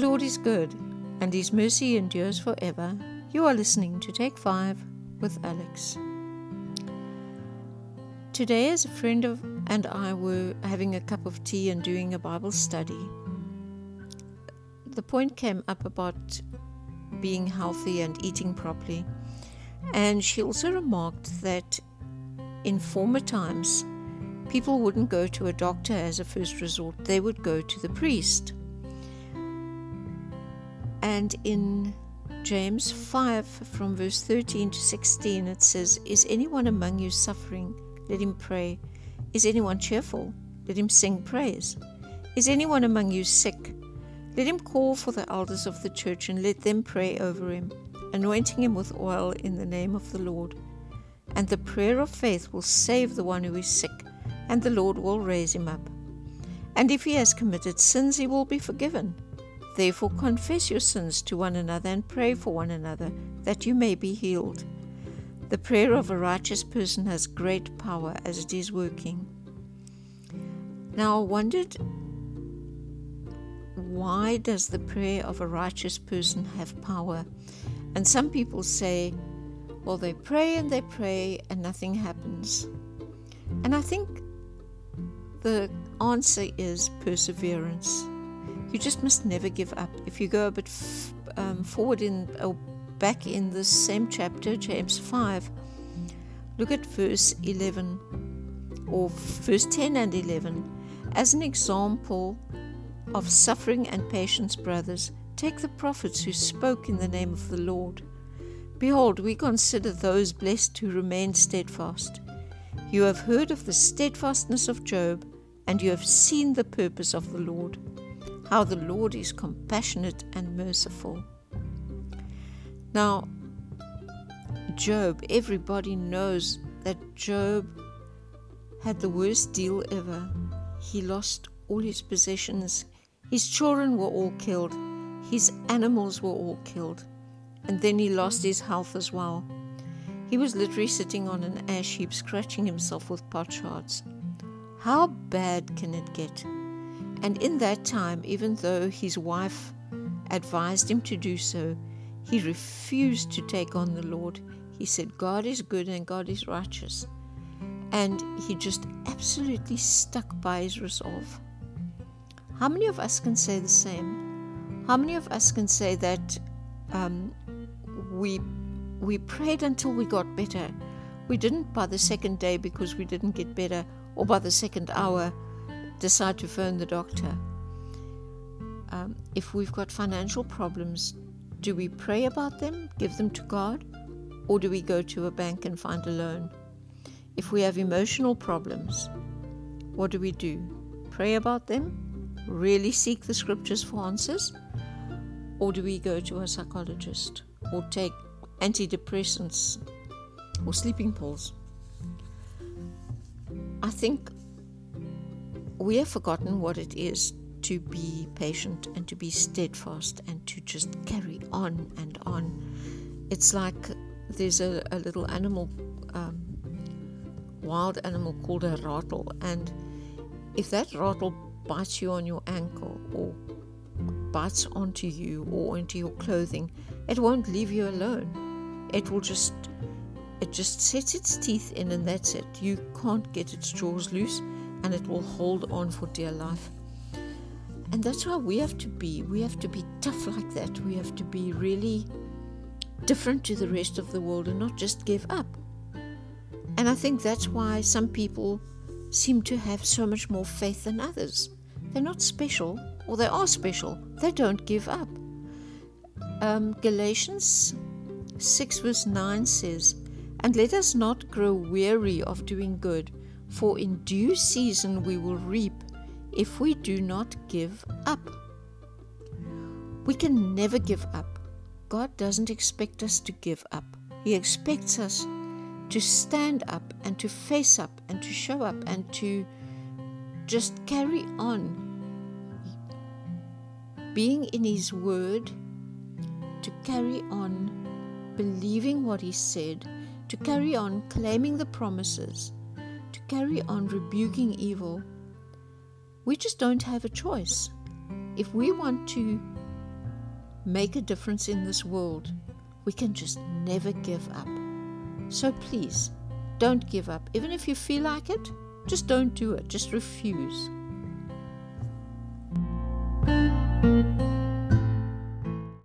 Lord is good, and his mercy endures forever. You are listening to Take Five with Alex. Today, as a friend of and I were having a cup of tea and doing a Bible study, the point came up about being healthy and eating properly. And she also remarked that in former times, people wouldn't go to a doctor as a first resort, they would go to the priest. And in James 5, from verse 13 to 16, it says, Is anyone among you suffering? Let him pray. Is anyone cheerful? Let him sing praise. Is anyone among you sick? Let him call for the elders of the church and let them pray over him, anointing him with oil in the name of the Lord. And the prayer of faith will save the one who is sick, and the Lord will raise him up. And if he has committed sins, he will be forgiven. Therefore, confess your sins to one another and pray for one another, that you may be healed. The prayer of a righteous person has great power as it is working. Now, I wondered why does the prayer of a righteous person have power? And some people say, well, they pray and they pray and nothing happens. And I think the answer is perseverance. You just must never give up. If you go a bit f- um, forward in or back in the same chapter, James 5, look at verse 11 or verse 10 and 11 as an example of suffering and patience, brothers, take the prophets who spoke in the name of the Lord. Behold, we consider those blessed who remain steadfast. You have heard of the steadfastness of Job, and you have seen the purpose of the Lord, how the Lord is compassionate and merciful. Now, Job, everybody knows that Job had the worst deal ever. He lost all his possessions, his children were all killed, his animals were all killed, and then he lost his health as well. He was literally sitting on an ash heap, scratching himself with potsherds. How bad can it get? And in that time, even though his wife advised him to do so, he refused to take on the Lord. He said, God is good and God is righteous. And he just absolutely stuck by his resolve. How many of us can say the same? How many of us can say that um, we we prayed until we got better? We didn't by the second day because we didn't get better, or by the second hour decide to phone the doctor. Um, if we've got financial problems, do we pray about them, give them to God, or do we go to a bank and find a loan? If we have emotional problems, what do we do? Pray about them really seek the scriptures for answers? Or do we go to a psychologist or take antidepressants or sleeping pills? I think we have forgotten what it is to be patient and to be steadfast and to just carry on and on. It's like there's a, a little animal, um, wild animal called a ratel, and if that ratel bites you on your ankle or bites onto you or into your clothing, it won't leave you alone. It will just it just sets its teeth in and that's it. You can't get its jaws loose and it will hold on for dear life. And that's how we have to be. We have to be tough like that. We have to be really different to the rest of the world and not just give up. And I think that's why some people seem to have so much more faith than others. They're not special, or they are special. They don't give up. Um, Galatians 6, verse 9 says, And let us not grow weary of doing good, for in due season we will reap if we do not give up. We can never give up. God doesn't expect us to give up, He expects us to stand up and to face up and to show up and to just carry on being in His Word, to carry on believing what He said, to carry on claiming the promises, to carry on rebuking evil. We just don't have a choice. If we want to make a difference in this world, we can just never give up. So please, don't give up. Even if you feel like it, just don't do it. Just refuse.